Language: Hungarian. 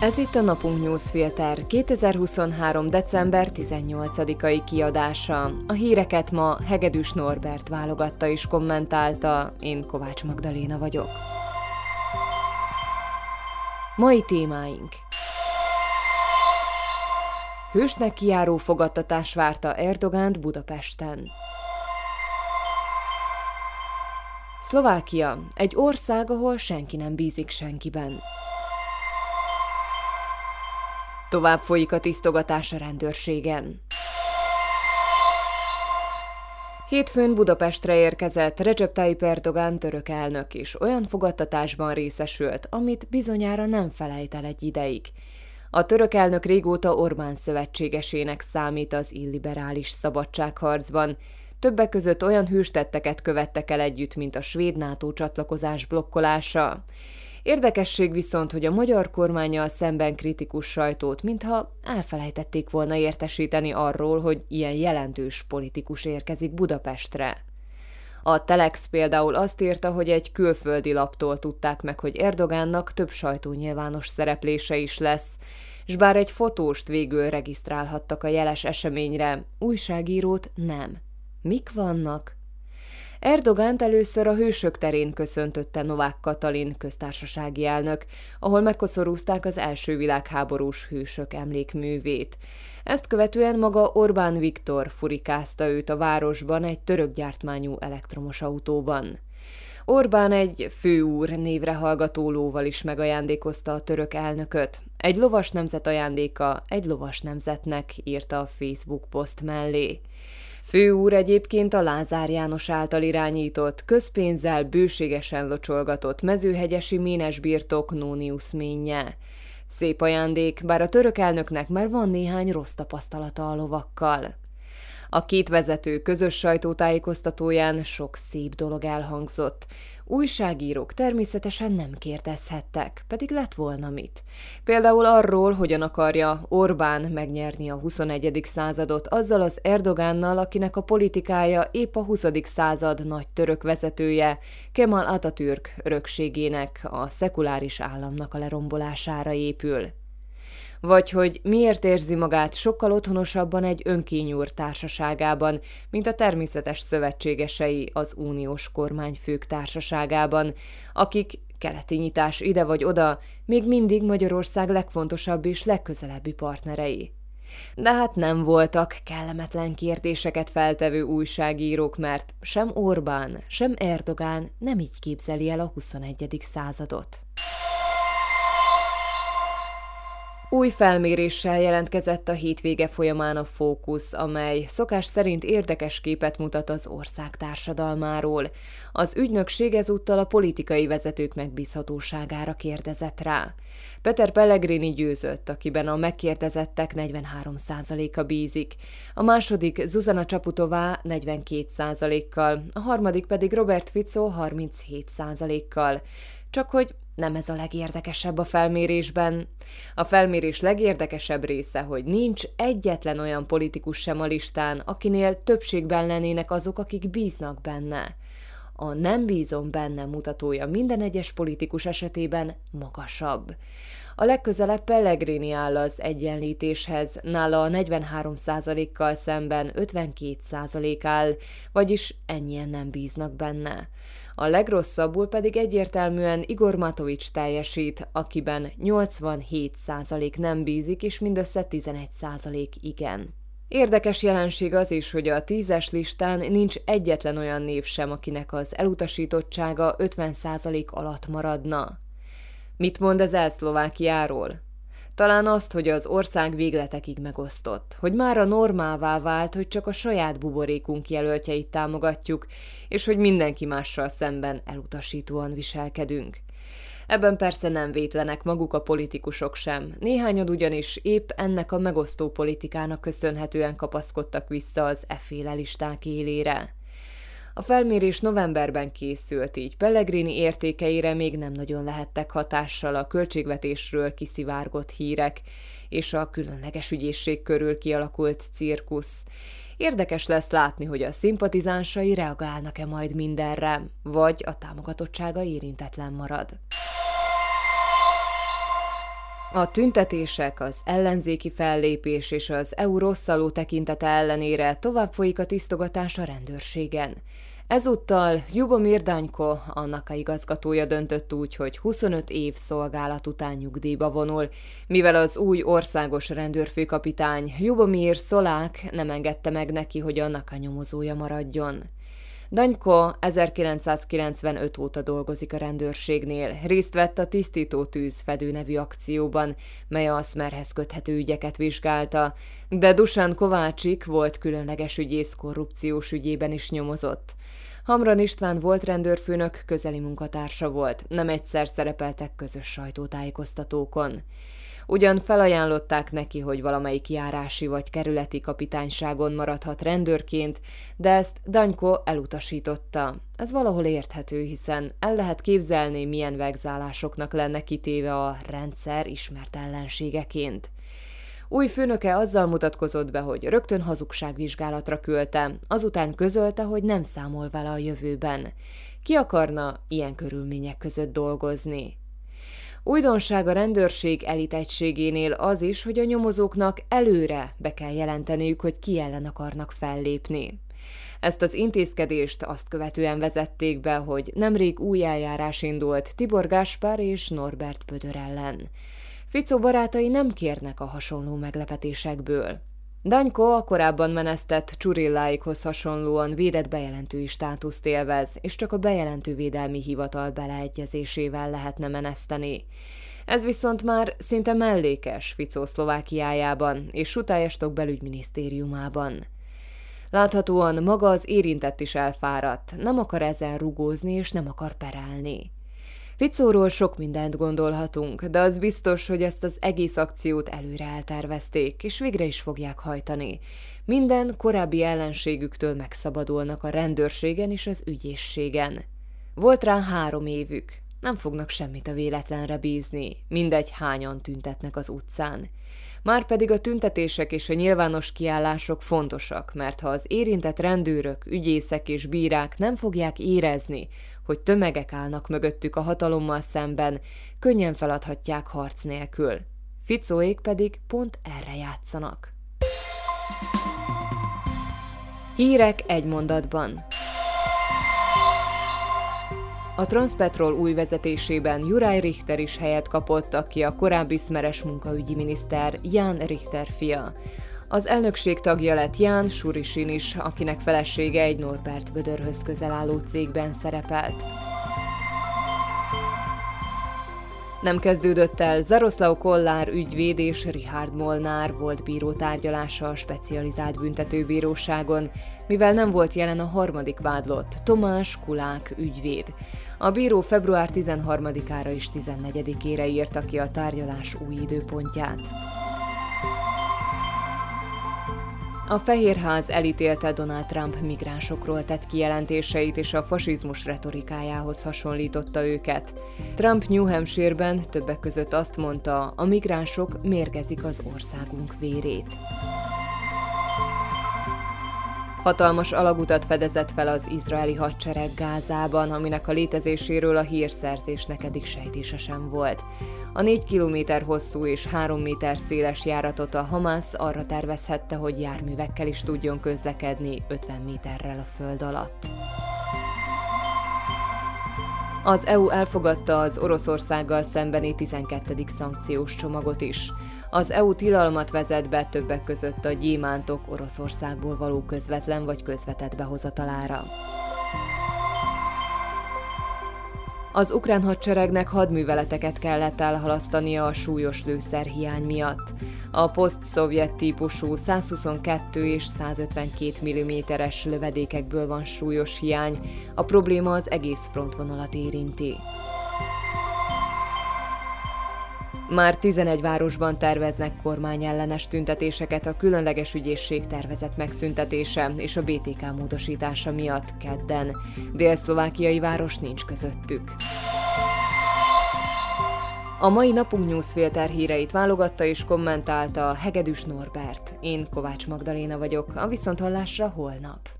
Ez itt a Napunk Newsfilter 2023. december 18-ai kiadása. A híreket ma Hegedűs Norbert válogatta és kommentálta, én Kovács Magdaléna vagyok. Mai témáink Hősnek kiáró fogadtatás várta Erdogánt Budapesten. Szlovákia, egy ország, ahol senki nem bízik senkiben. Tovább folyik a tisztogatás a rendőrségen. Hétfőn Budapestre érkezett Recep Tayyip Erdogan török elnök is olyan fogadtatásban részesült, amit bizonyára nem felejt el egy ideig. A török elnök régóta Orbán szövetségesének számít az illiberális szabadságharcban, Többek között olyan hőstetteket követtek el együtt, mint a svéd NATO csatlakozás blokkolása. Érdekesség viszont, hogy a magyar kormányjal szemben kritikus sajtót, mintha elfelejtették volna értesíteni arról, hogy ilyen jelentős politikus érkezik Budapestre. A Telex például azt írta, hogy egy külföldi laptól tudták meg, hogy Erdogánnak több sajtónyilvános szereplése is lesz, és bár egy fotóst végül regisztrálhattak a jeles eseményre, újságírót nem. Mik vannak? Erdogánt először a Hősök terén köszöntötte Novák Katalin köztársasági elnök, ahol megkoszorúzták az első világháborús hősök emlékművét. Ezt követően maga Orbán Viktor furikázta őt a városban egy török gyártmányú elektromos autóban. Orbán egy főúr névre hallgató lóval is megajándékozta a török elnököt. Egy lovas nemzet ajándéka egy lovas nemzetnek, írta a Facebook poszt mellé. Főúr egyébként a Lázár János által irányított, közpénzzel bőségesen locsolgatott mezőhegyesi ménes birtok Nónius ménye. Szép ajándék, bár a török elnöknek már van néhány rossz tapasztalata a lovakkal. A két vezető közös sajtótájékoztatóján sok szép dolog elhangzott. Újságírók természetesen nem kérdezhettek, pedig lett volna mit. Például arról, hogyan akarja Orbán megnyerni a 21. századot azzal az Erdogánnal, akinek a politikája épp a 20. század nagy török vezetője, Kemal Atatürk örökségének, a szekuláris államnak a lerombolására épül vagy hogy miért érzi magát sokkal otthonosabban egy önkényúr társaságában, mint a természetes szövetségesei az uniós kormányfők társaságában, akik keleti nyitás ide vagy oda, még mindig Magyarország legfontosabb és legközelebbi partnerei. De hát nem voltak kellemetlen kérdéseket feltevő újságírók, mert sem Orbán, sem Erdogán nem így képzeli el a 21. századot. Új felméréssel jelentkezett a hétvége folyamán a Fókusz, amely szokás szerint érdekes képet mutat az ország társadalmáról. Az ügynökség ezúttal a politikai vezetők megbízhatóságára kérdezett rá. Peter Pellegrini győzött, akiben a megkérdezettek 43%-a bízik, a második Zuzana Csaputová 42%-kal, a harmadik pedig Robert Fico 37%-kal. Csak hogy nem ez a legérdekesebb a felmérésben. A felmérés legérdekesebb része, hogy nincs egyetlen olyan politikus sem a listán, akinél többségben lennének azok, akik bíznak benne. A nem bízom benne mutatója minden egyes politikus esetében magasabb. A legközelebb Pellegrini áll az egyenlítéshez, nála a 43%-kal szemben 52% áll, vagyis ennyien nem bíznak benne. A legrosszabbul pedig egyértelműen Igor Matovics teljesít, akiben 87% nem bízik, és mindössze 11% igen. Érdekes jelenség az is, hogy a tízes listán nincs egyetlen olyan név sem, akinek az elutasítottsága 50% alatt maradna. Mit mond ez el Szlovákiáról? Talán azt, hogy az ország végletekig megosztott, hogy már a normává vált, hogy csak a saját buborékunk jelöltjeit támogatjuk, és hogy mindenki mással szemben elutasítóan viselkedünk. Ebben persze nem vétlenek maguk a politikusok sem. Néhányad ugyanis épp ennek a megosztó politikának köszönhetően kapaszkodtak vissza az efféle listák élére. A felmérés novemberben készült, így Pellegrini értékeire még nem nagyon lehettek hatással a költségvetésről kiszivárgott hírek és a különleges ügyészség körül kialakult cirkusz. Érdekes lesz látni, hogy a szimpatizánsai reagálnak-e majd mindenre, vagy a támogatottsága érintetlen marad. A tüntetések, az ellenzéki fellépés és az EU rosszaló tekintete ellenére tovább folyik a tisztogatás a rendőrségen. Ezúttal Jubomir Danyko, annak a igazgatója döntött úgy, hogy 25 év szolgálat után nyugdíjba vonul, mivel az új országos rendőrfőkapitány Jubomir Szolák nem engedte meg neki, hogy annak a nyomozója maradjon. Danyko 1995 óta dolgozik a rendőrségnél, részt vett a Tisztító Tűz fedő nevű akcióban, mely a Smerhez köthető ügyeket vizsgálta, de Dusan Kovácsik volt különleges ügyész korrupciós ügyében is nyomozott. Hamran István volt rendőrfőnök, közeli munkatársa volt, nem egyszer szerepeltek közös sajtótájékoztatókon. Ugyan felajánlották neki, hogy valamelyik járási vagy kerületi kapitányságon maradhat rendőrként, de ezt Danyko elutasította. Ez valahol érthető, hiszen el lehet képzelni, milyen vegzálásoknak lenne kitéve a rendszer ismert ellenségeként. Új főnöke azzal mutatkozott be, hogy rögtön hazugságvizsgálatra küldte, azután közölte, hogy nem számol vele a jövőben. Ki akarna ilyen körülmények között dolgozni? Újdonság a rendőrség elitegységénél az is, hogy a nyomozóknak előre be kell jelenteniük, hogy ki ellen akarnak fellépni. Ezt az intézkedést azt követően vezették be, hogy nemrég új eljárás indult Tibor Gáspár és Norbert Pödör ellen. Ficó barátai nem kérnek a hasonló meglepetésekből. Danyko a korábban menesztett Csurilláikhoz hasonlóan védett bejelentői státuszt élvez, és csak a bejelentő védelmi hivatal beleegyezésével lehetne meneszteni. Ez viszont már szinte mellékes Ficó Szlovákiájában és Sutályestok belügyminisztériumában. Láthatóan maga az érintett is elfáradt, nem akar ezen rugózni és nem akar perelni. Ficóról sok mindent gondolhatunk, de az biztos, hogy ezt az egész akciót előre eltervezték, és végre is fogják hajtani. Minden korábbi ellenségüktől megszabadulnak a rendőrségen és az ügyészségen. Volt rá három évük, nem fognak semmit a véletlenre bízni, mindegy hányan tüntetnek az utcán. Márpedig a tüntetések és a nyilvános kiállások fontosak, mert ha az érintett rendőrök, ügyészek és bírák nem fogják érezni, hogy tömegek állnak mögöttük a hatalommal szemben, könnyen feladhatják harc nélkül. Ficóék pedig pont erre játszanak. Hírek egy mondatban. A Transpetrol új vezetésében Juraj Richter is helyet kapott, aki a korábbi szmeres munkaügyi miniszter Jan Richter fia. Az elnökség tagja lett Ján Surisin is, akinek felesége egy Norbert Bödörhöz közel álló cégben szerepelt. Nem kezdődött el Zaroszlau Kollár ügyvéd és Richard Molnár volt bíró tárgyalása a specializált büntetőbíróságon, mivel nem volt jelen a harmadik vádlott, Tomás Kulák ügyvéd. A bíró február 13-ára és 14-ére írta ki a tárgyalás új időpontját. A Fehérház elítélte Donald Trump migránsokról tett kijelentéseit és a fasizmus retorikájához hasonlította őket. Trump New Hampshire-ben többek között azt mondta, a migránsok mérgezik az országunk vérét. Hatalmas alagutat fedezett fel az izraeli hadsereg Gázában, aminek a létezéséről a hírszerzésnek eddig sejtése sem volt. A 4 km hosszú és 3 méter széles járatot a Hamas arra tervezhette, hogy járművekkel is tudjon közlekedni 50 méterrel a föld alatt. Az EU elfogadta az Oroszországgal szembeni 12. szankciós csomagot is. Az EU tilalmat vezet be többek között a gyémántok Oroszországból való közvetlen vagy közvetett behozatalára. Az ukrán hadseregnek hadműveleteket kellett elhalasztania a súlyos lőszerhiány miatt. A poszt-szovjet típusú 122 és 152 mm-es lövedékekből van súlyos hiány, a probléma az egész frontvonalat érinti. Már 11 városban terveznek kormányellenes tüntetéseket a különleges ügyészség tervezett megszüntetése és a BTK módosítása miatt kedden. Dél-szlovákiai város nincs közöttük. A mai napunk newsfilter híreit válogatta és kommentálta Hegedűs Norbert. Én Kovács Magdaléna vagyok, a Viszonthallásra holnap.